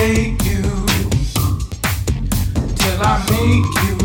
hate you till I make you.